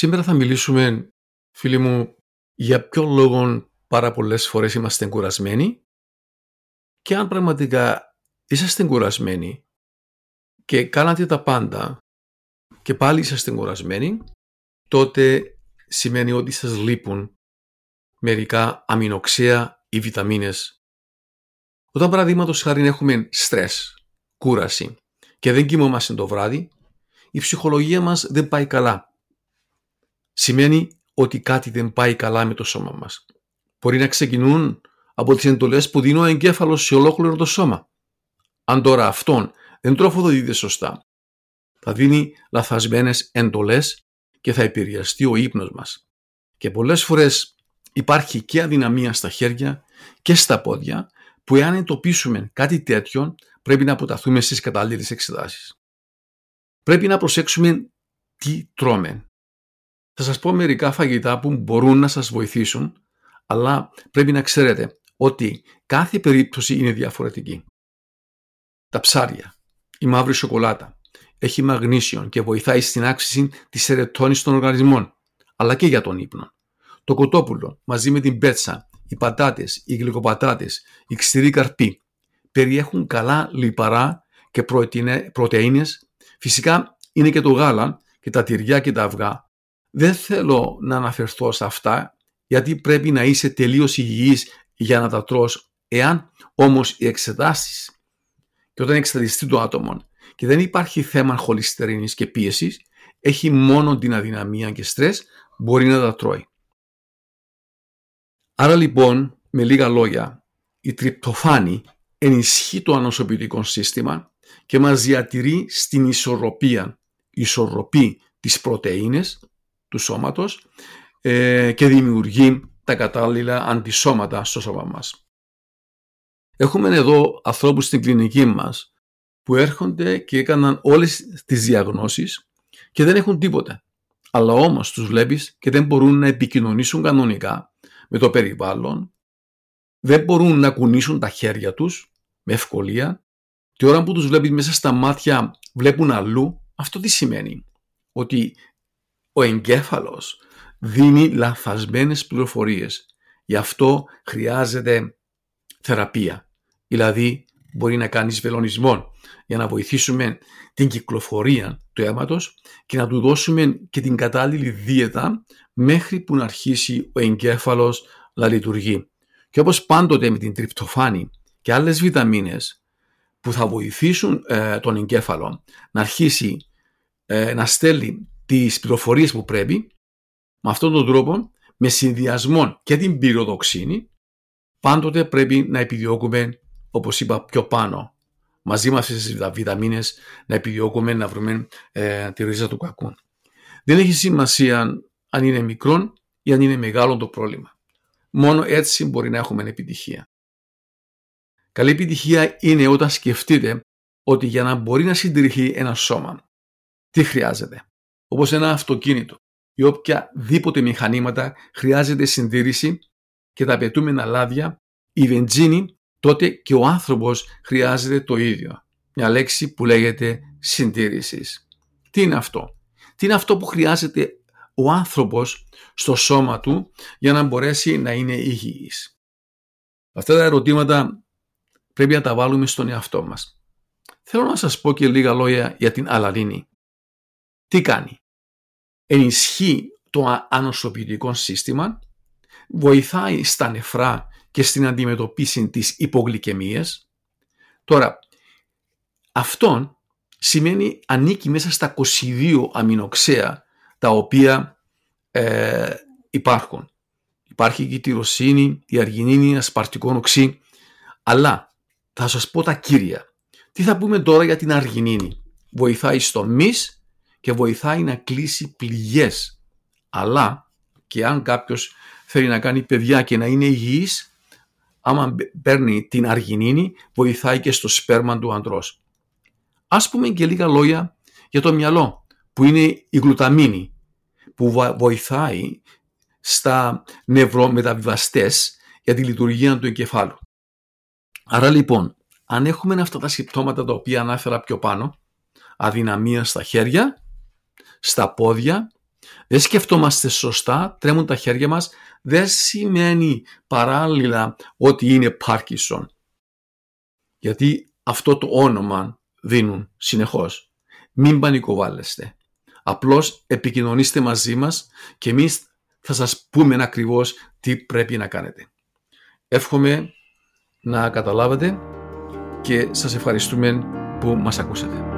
Σήμερα θα μιλήσουμε, φίλοι μου, για ποιο λόγο πάρα πολλές φορές είμαστε κουρασμένοι και αν πραγματικά είσαστε κουρασμένοι και κάνατε τα πάντα και πάλι είσαστε κουρασμένοι, τότε σημαίνει ότι σας λείπουν μερικά αμινοξέα ή βιταμίνες. Όταν παραδείγματος χάρη έχουμε στρες, κούραση και δεν κοιμόμαστε το βράδυ, η ψυχολογία μας δεν πάει καλά. Σημαίνει ότι κάτι δεν πάει καλά με το σώμα μας. Μπορεί να ξεκινούν από τις εντολές που δίνει ο εγκέφαλος σε ολόκληρο το σώμα. Αν τώρα αυτόν δεν τροφοδοτείται σωστά, θα δίνει λαθασμένες εντολές και θα επηρεαστεί ο ύπνος μας. Και πολλές φορές υπάρχει και αδυναμία στα χέρια και στα πόδια που εάν εντοπίσουμε κάτι τέτοιο πρέπει να αποταθούμε στις κατάλληλες εξετάσεις. Πρέπει να προσέξουμε τι τρώμε. Θα σας πω μερικά φαγητά που μπορούν να σας βοηθήσουν αλλά πρέπει να ξέρετε ότι κάθε περίπτωση είναι διαφορετική. Τα ψάρια, η μαύρη σοκολάτα, έχει μαγνήσιον και βοηθάει στην άξιση της ερετώνης των οργανισμών, αλλά και για τον ύπνο. Το κοτόπουλο μαζί με την πέτσα, οι πατάτες, οι γλυκοπατάτες, οι ξηροί καρποί περιέχουν καλά λιπαρά και πρωτεΐνες. Φυσικά είναι και το γάλα και τα τυριά και τα αυγά. Δεν θέλω να αναφερθώ σε αυτά γιατί πρέπει να είσαι τελείως υγιής για να τα τρως. Εάν όμως οι εξετάσεις και όταν εξεταστεί το άτομο και δεν υπάρχει θέμα χολυστερίνης και πίεσης, έχει μόνο την αδυναμία και στρες, μπορεί να τα τρώει. Άρα λοιπόν, με λίγα λόγια, η τριπτοφάνη ενισχύει το ανοσοποιητικό σύστημα και μας διατηρεί στην ισορροπία, ισορροπή τις πρωτεΐνες του σώματος ε, και δημιουργεί τα κατάλληλα αντισώματα στο σώμα μας. Έχουμε εδώ ανθρώπους στην κλινική μας που έρχονται και έκαναν όλες τις διαγνώσεις και δεν έχουν τίποτα. Αλλά όμως τους βλέπεις και δεν μπορούν να επικοινωνήσουν κανονικά με το περιβάλλον, δεν μπορούν να κουνήσουν τα χέρια τους με ευκολία. Τη ώρα που τους βλέπεις μέσα στα μάτια βλέπουν αλλού, αυτό τι σημαίνει; Ότι ο εγκέφαλος δίνει λαθασμένες πληροφορίες. Γι' αυτό χρειάζεται θεραπεία. Δηλαδή μπορεί να κάνεις βελονισμό για να βοηθήσουμε την κυκλοφορία του αίματος και να του δώσουμε και την κατάλληλη δίαιτα μέχρι που να αρχίσει ο εγκέφαλος να λειτουργεί. Και όπως πάντοτε με την τριπτοφάνη και άλλες βιταμίνες που θα βοηθήσουν ε, τον εγκέφαλο να αρχίσει ε, να στέλνει τις πληροφορίες που πρέπει, με αυτόν τον τρόπο, με συνδυασμό και την πυροδοξίνη, πάντοτε πρέπει να επιδιώκουμε, όπως είπα πιο πάνω, μαζί με αυτές τις βιταμίνες, να επιδιώκουμε να βρούμε ε, τη ρίζα του κακού. Δεν έχει σημασία αν είναι μικρό ή αν είναι μεγάλο το πρόβλημα. Μόνο έτσι μπορεί να έχουμε επιτυχία. Καλή επιτυχία είναι όταν σκεφτείτε ότι για να μπορεί να συντηρηθεί ένα σώμα, τι χρειάζεται; Όπως ένα αυτοκίνητο ή οποιαδήποτε μηχανήματα χρειάζεται συντήρηση και τα απαιτούμενα λάδια, η βενζίνη, τότε και ο άνθρωπος χρειάζεται το ίδιο. Μια λέξη που λέγεται συντήρησης. Τι είναι αυτό; Τι είναι αυτό που χρειάζεται ο άνθρωπος στο σώμα του για να μπορέσει να είναι υγιής; Αυτά τα ερωτήματα πρέπει να τα βάλουμε στον εαυτό μας. θέλω να σας πω και λίγα λόγια για την αλανίνη. Τι κάνει; Ενισχύει το ανοσοποιητικό σύστημα, βοηθάει στα νεφρά και στην αντιμετωπίση της υπογλυκαιμίας. Τώρα, αυτόν σημαίνει ανήκει μέσα στα 22 αμινοξέα τα οποία ε, υπάρχουν. Υπάρχει και η τυροσύνη, η αργινίνη, η ασπαρτικό οξύ, αλλά θα σας πω τα κύρια. Τι θα πούμε τώρα για την αργινίνη; Βοηθάει στο μυς και βοηθάει να κλείσει πληγές. Αλλά και αν κάποιος θέλει να κάνει παιδιά και να είναι υγιής, άμα παίρνει την αργινίνη, βοηθάει και στο σπέρμα του αντρός. Ας πούμε και λίγα λόγια για το μυαλό, που είναι η γλουταμίνη, που βοηθάει στα νευρομεταβιβαστές για τη λειτουργία του εγκεφάλου. Άρα λοιπόν, αν έχουμε αυτά τα συμπτώματα τα οποία ανάφερα πιο πάνω, αδυναμία στα χέρια, στα πόδια, δεν σκεφτόμαστε σωστά, τρέμουν τα χέρια μας, δεν σημαίνει παράλληλα ότι είναι Πάρκισον. Γιατί αυτό το όνομα δίνουν συνεχώς. Μην πανικοβάλλεστε. Απλώς επικοινωνήστε μαζί μας και εμείς θα σας πούμε ακριβώς τι πρέπει να κάνετε. Εύχομαι να καταλάβετε και σας ευχαριστούμε που μας ακούσατε.